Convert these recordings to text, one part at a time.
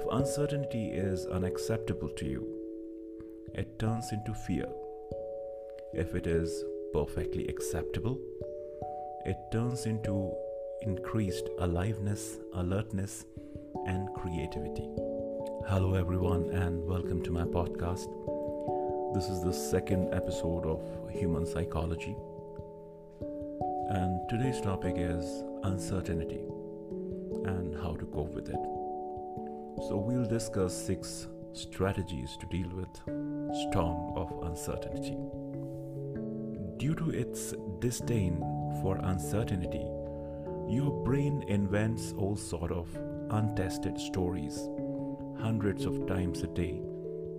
If uncertainty is unacceptable to you, it turns into fear. If it is perfectly acceptable, it turns into increased aliveness, alertness, and creativity. Hello, everyone, and welcome to my podcast. This is the second episode of Human Psychology, and today's topic is uncertainty and how to cope with it. So, we'll discuss six strategies to deal with storm of uncertainty. Due to its disdain for uncertainty, your brain invents all sort of untested stories hundreds of times a day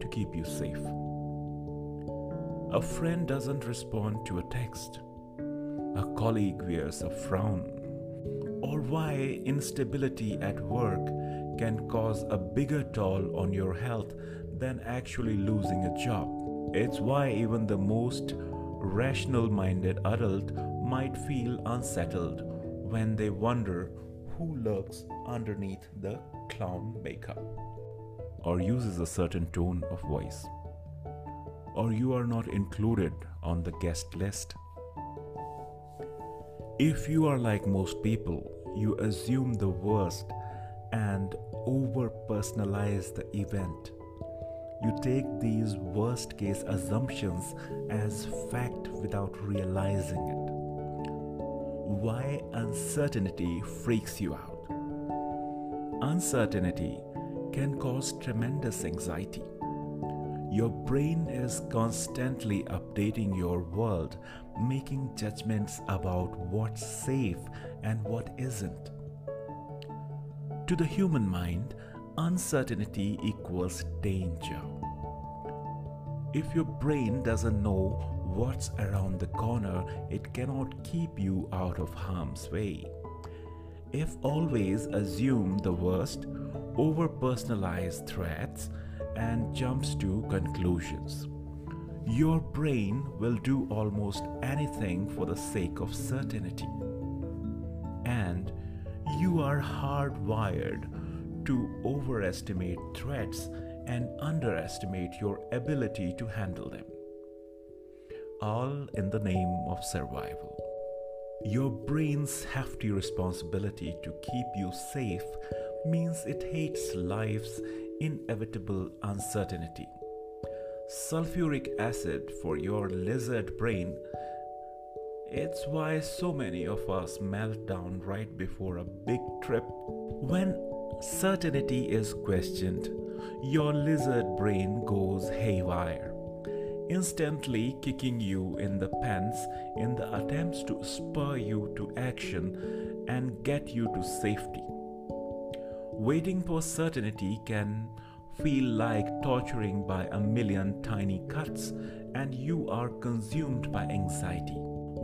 to keep you safe. A friend doesn't respond to a text. A colleague wears a frown. Or why instability at work can cause a bigger toll on your health than actually losing a job. It's why even the most rational minded adult might feel unsettled when they wonder who lurks underneath the clown makeup or uses a certain tone of voice or you are not included on the guest list. If you are like most people, you assume the worst and over personalize the event. You take these worst case assumptions as fact without realizing it. Why uncertainty freaks you out? Uncertainty can cause tremendous anxiety. Your brain is constantly updating your world, making judgments about what's safe and what isn't. To the human mind, uncertainty equals danger. If your brain doesn't know what's around the corner, it cannot keep you out of harm's way. If always assume the worst, over personalize threats, and jumps to conclusions. Your brain will do almost anything for the sake of certainty. You are hardwired to overestimate threats and underestimate your ability to handle them. All in the name of survival. Your brain's hefty responsibility to keep you safe means it hates life's inevitable uncertainty. Sulfuric acid for your lizard brain. It's why so many of us melt down right before a big trip. When certainty is questioned, your lizard brain goes haywire, instantly kicking you in the pants in the attempts to spur you to action and get you to safety. Waiting for certainty can feel like torturing by a million tiny cuts, and you are consumed by anxiety.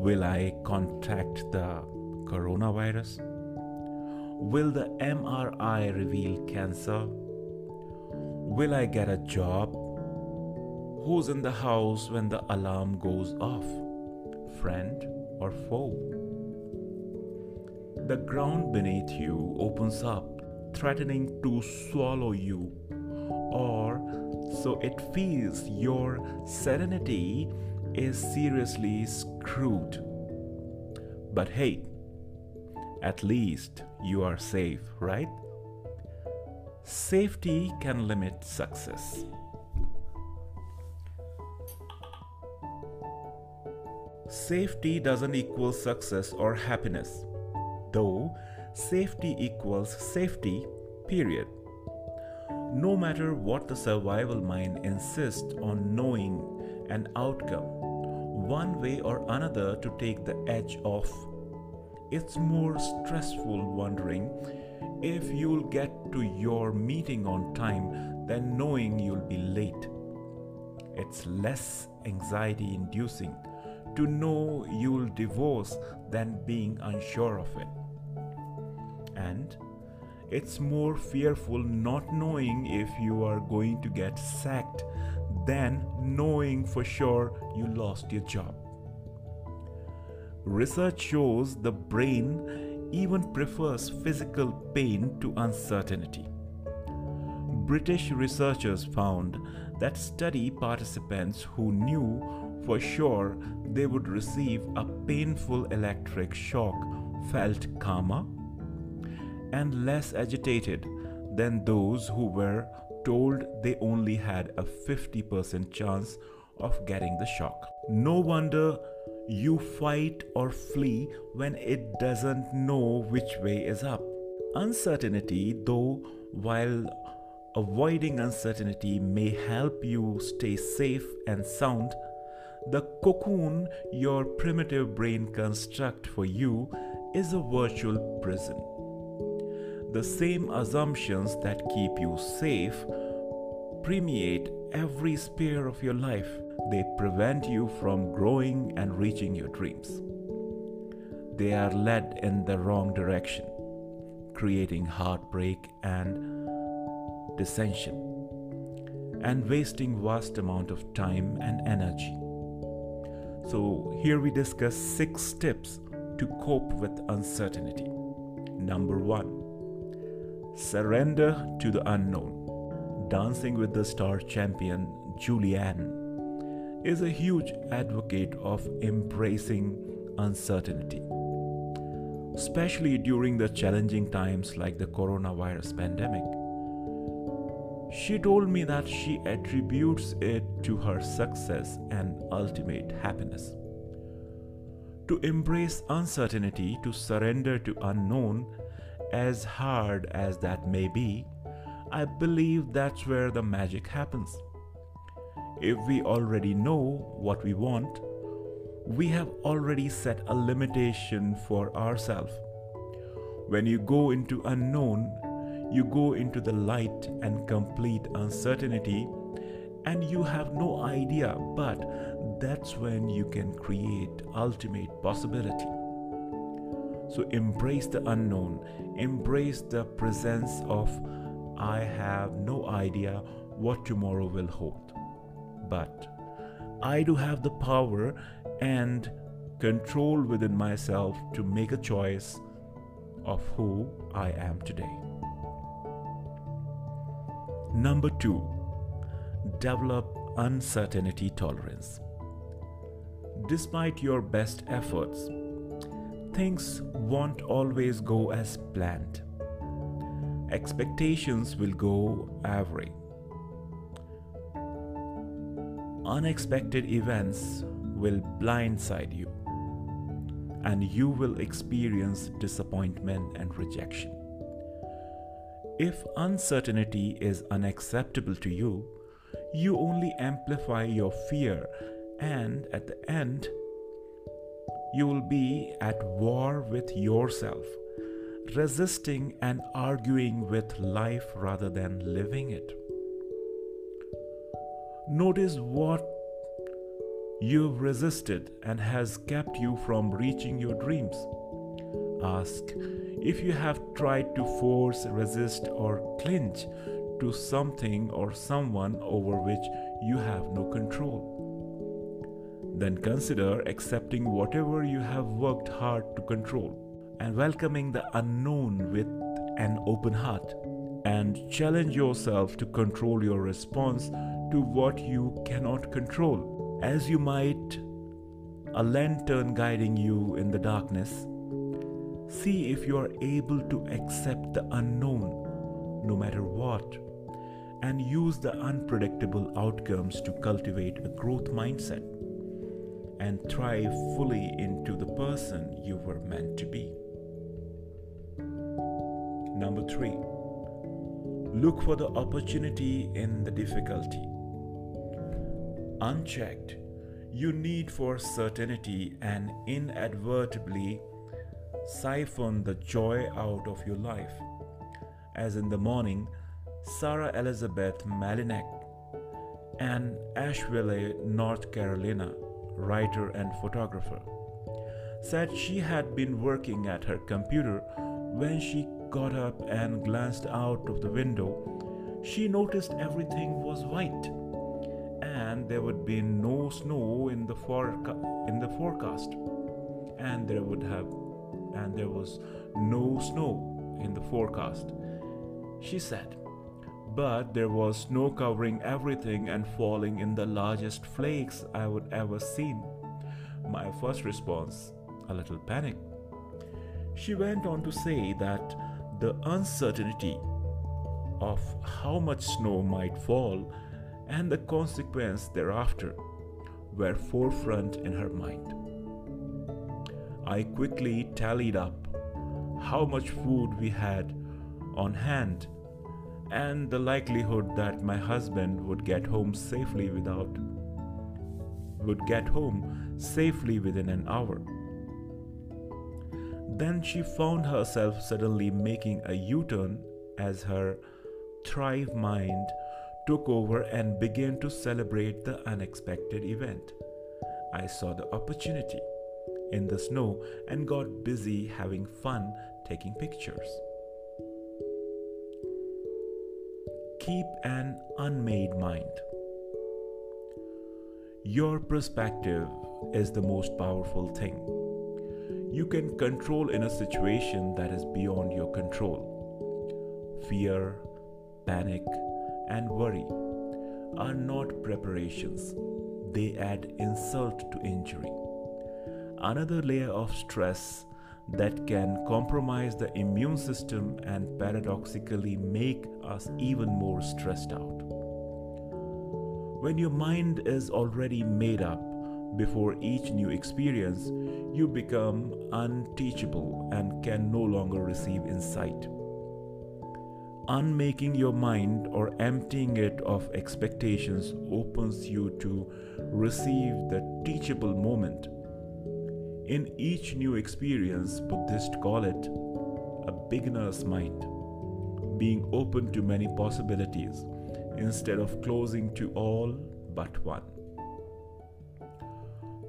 Will I contract the coronavirus? Will the MRI reveal cancer? Will I get a job? Who's in the house when the alarm goes off? Friend or foe? The ground beneath you opens up threatening to swallow you, or so it feels your serenity is seriously screwed. But hey, at least you are safe, right? Safety can limit success. Safety doesn't equal success or happiness, though safety equals safety, period. No matter what the survival mind insists on knowing an outcome, one way or another to take the edge off. It's more stressful wondering if you'll get to your meeting on time than knowing you'll be late. It's less anxiety inducing to know you'll divorce than being unsure of it and it's more fearful not knowing if you are going to get sacked than knowing for sure you lost your job. Research shows the brain even prefers physical pain to uncertainty. British researchers found that study participants who knew for sure they would receive a painful electric shock felt calmer and less agitated than those who were told they only had a 50% chance of getting the shock. No wonder you fight or flee when it doesn't know which way is up. Uncertainty, though, while avoiding uncertainty may help you stay safe and sound, the cocoon your primitive brain construct for you is a virtual prison. The same assumptions that keep you safe permeate every sphere of your life. They prevent you from growing and reaching your dreams. They are led in the wrong direction, creating heartbreak and dissension, and wasting vast amount of time and energy. So here we discuss six tips to cope with uncertainty. Number 1. Surrender to the unknown. Dancing with the Star champion Julianne is a huge advocate of embracing uncertainty, especially during the challenging times like the coronavirus pandemic. She told me that she attributes it to her success and ultimate happiness. To embrace uncertainty, to surrender to unknown, as hard as that may be, I believe that's where the magic happens. If we already know what we want, we have already set a limitation for ourselves. When you go into unknown, you go into the light and complete uncertainty, and you have no idea, but that's when you can create ultimate possibility. So embrace the unknown, embrace the presence of I have no idea what tomorrow will hold. But I do have the power and control within myself to make a choice of who I am today. Number two, develop uncertainty tolerance. Despite your best efforts, things won't always go as planned. Expectations will go awry. Unexpected events will blindside you, and you will experience disappointment and rejection. If uncertainty is unacceptable to you, you only amplify your fear, and at the end, you will be at war with yourself, resisting and arguing with life rather than living it. Notice what you've resisted and has kept you from reaching your dreams. Ask if you have tried to force, resist, or clinch to something or someone over which you have no control. Then consider accepting whatever you have worked hard to control and welcoming the unknown with an open heart. And challenge yourself to control your response to what you cannot control. As you might a lantern guiding you in the darkness, See if you are able to accept the unknown, no matter what, and use the unpredictable outcomes to cultivate a growth mindset and thrive fully into the person you were meant to be. Number three, look for the opportunity in the difficulty. Unchecked, you need for certainty and inadvertently siphon the joy out of your life. As in the morning, Sarah Elizabeth Malinek, an Asheville, North Carolina writer and photographer, said she had been working at her computer when she got up and glanced out of the window. She noticed everything was white and there would be no snow in the, foreca- in the forecast and there would have and there was no snow in the forecast. She said, but there was snow covering everything and falling in the largest flakes I would ever seen. My first response, a little panic. She went on to say that the uncertainty of how much snow might fall and the consequence thereafter were forefront in her mind. I quickly tallied up how much food we had on hand and the likelihood that my husband would get home safely without would get home safely within an hour. Then she found herself suddenly making a U turn as her Thrive mind took over and began to celebrate the unexpected event. I saw the opportunity in the snow and got busy having fun taking pictures. Keep an unmade mind. Your perspective is the most powerful thing. You can control in a situation that is beyond your control. Fear, panic, and worry are not preparations, they add insult to injury. Another layer of stress that can compromise the immune system and paradoxically make us even more stressed out. When your mind is already made up before each new experience, you become unteachable and can no longer receive insight. Unmaking your mind or emptying it of expectations opens you to receive the teachable moment in each new experience, Buddhists call it a beginner's mind, being open to many possibilities instead of closing to all but one.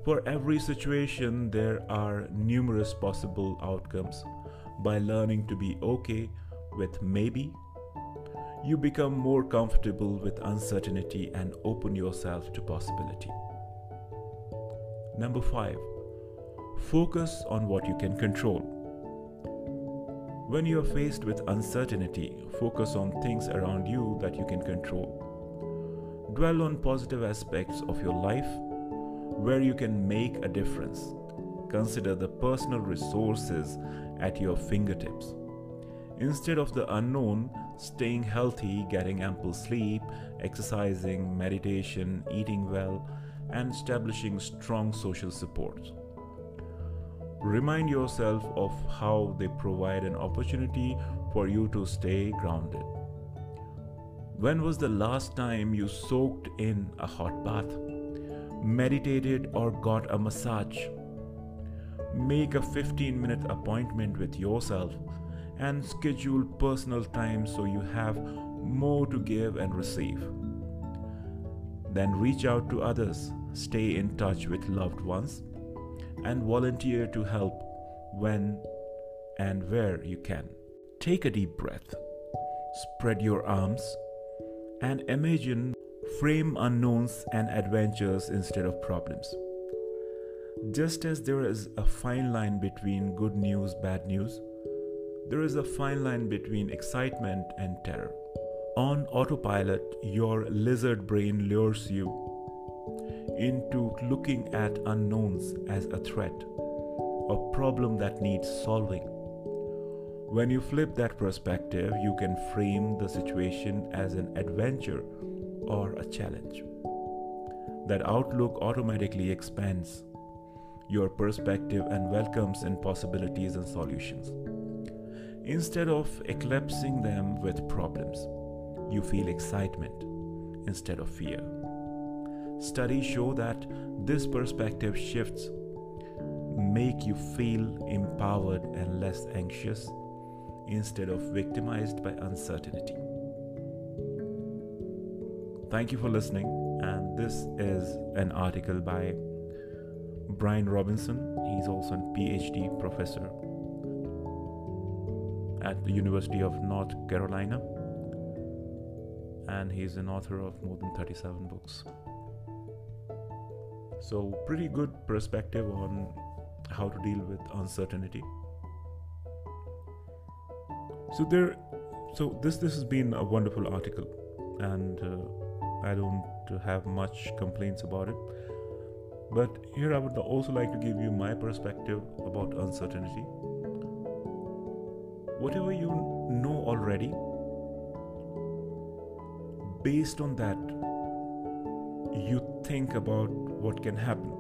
For every situation, there are numerous possible outcomes. By learning to be okay with maybe, you become more comfortable with uncertainty and open yourself to possibility. Number five, Focus on what you can control. When you are faced with uncertainty, focus on things around you that you can control. Dwell on positive aspects of your life where you can make a difference. Consider the personal resources at your fingertips. Instead of the unknown, staying healthy, getting ample sleep, exercising, meditation, eating well, and establishing strong social support. Remind yourself of how they provide an opportunity for you to stay grounded. When was the last time you soaked in a hot bath, meditated, or got a massage? Make a 15 minute appointment with yourself and schedule personal time so you have more to give and receive. Then reach out to others, stay in touch with loved ones and volunteer to help when and where you can. Take a deep breath, spread your arms, and imagine frame unknowns and adventures instead of problems. Just as there is a fine line between good news, bad news, there is a fine line between excitement and terror. On autopilot, your lizard brain lures you into looking at unknowns as a threat, a problem that needs solving. When you flip that perspective, you can frame the situation as an adventure or a challenge. That outlook automatically expands your perspective and welcomes in possibilities and solutions. Instead of eclipsing them with problems, you feel excitement instead of fear. Studies show that this perspective shifts make you feel empowered and less anxious instead of victimized by uncertainty. Thank you for listening, and this is an article by Bryan Robinson. He's also a PhD professor at the University of North Carolina, and he's an author of more than 37 books. So, pretty good perspective on how to deal with uncertainty. So, there so this this has been a wonderful article, and uh, I don't have much complaints about it. But here I would also like to give you my perspective about uncertainty. Whatever you know already, based on that, you think about what can happen.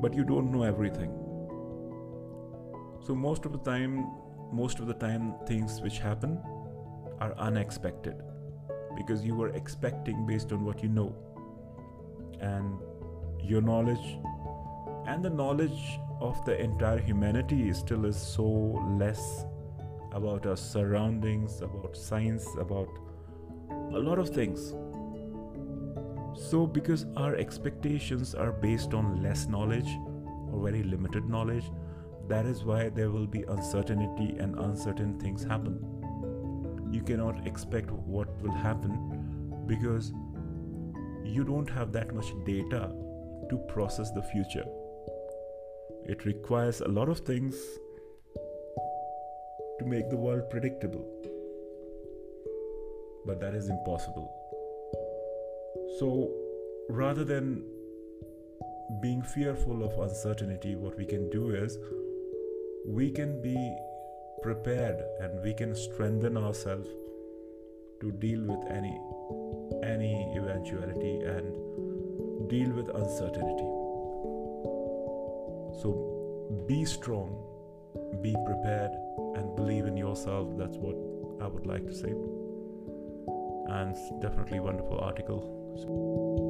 But you don't know everything. So most of the time, most of the time, things which happen are unexpected because you were expecting based on what you know. And your knowledge and the knowledge of the entire humanity still is so less about our surroundings, about science, about a lot of things. So, because our expectations are based on less knowledge or very limited knowledge, that is why there will be uncertainty and uncertain things happen. You cannot expect what will happen because you don't have that much data to process the future. It requires a lot of things to make the world predictable. But that is impossible. So rather than being fearful of uncertainty, what we can do is we can be prepared and we can strengthen ourselves to deal with any any eventuality and deal with uncertainty. So be strong be prepared and believe in yourself. That's what i would like to say. And definitely wonderful article News.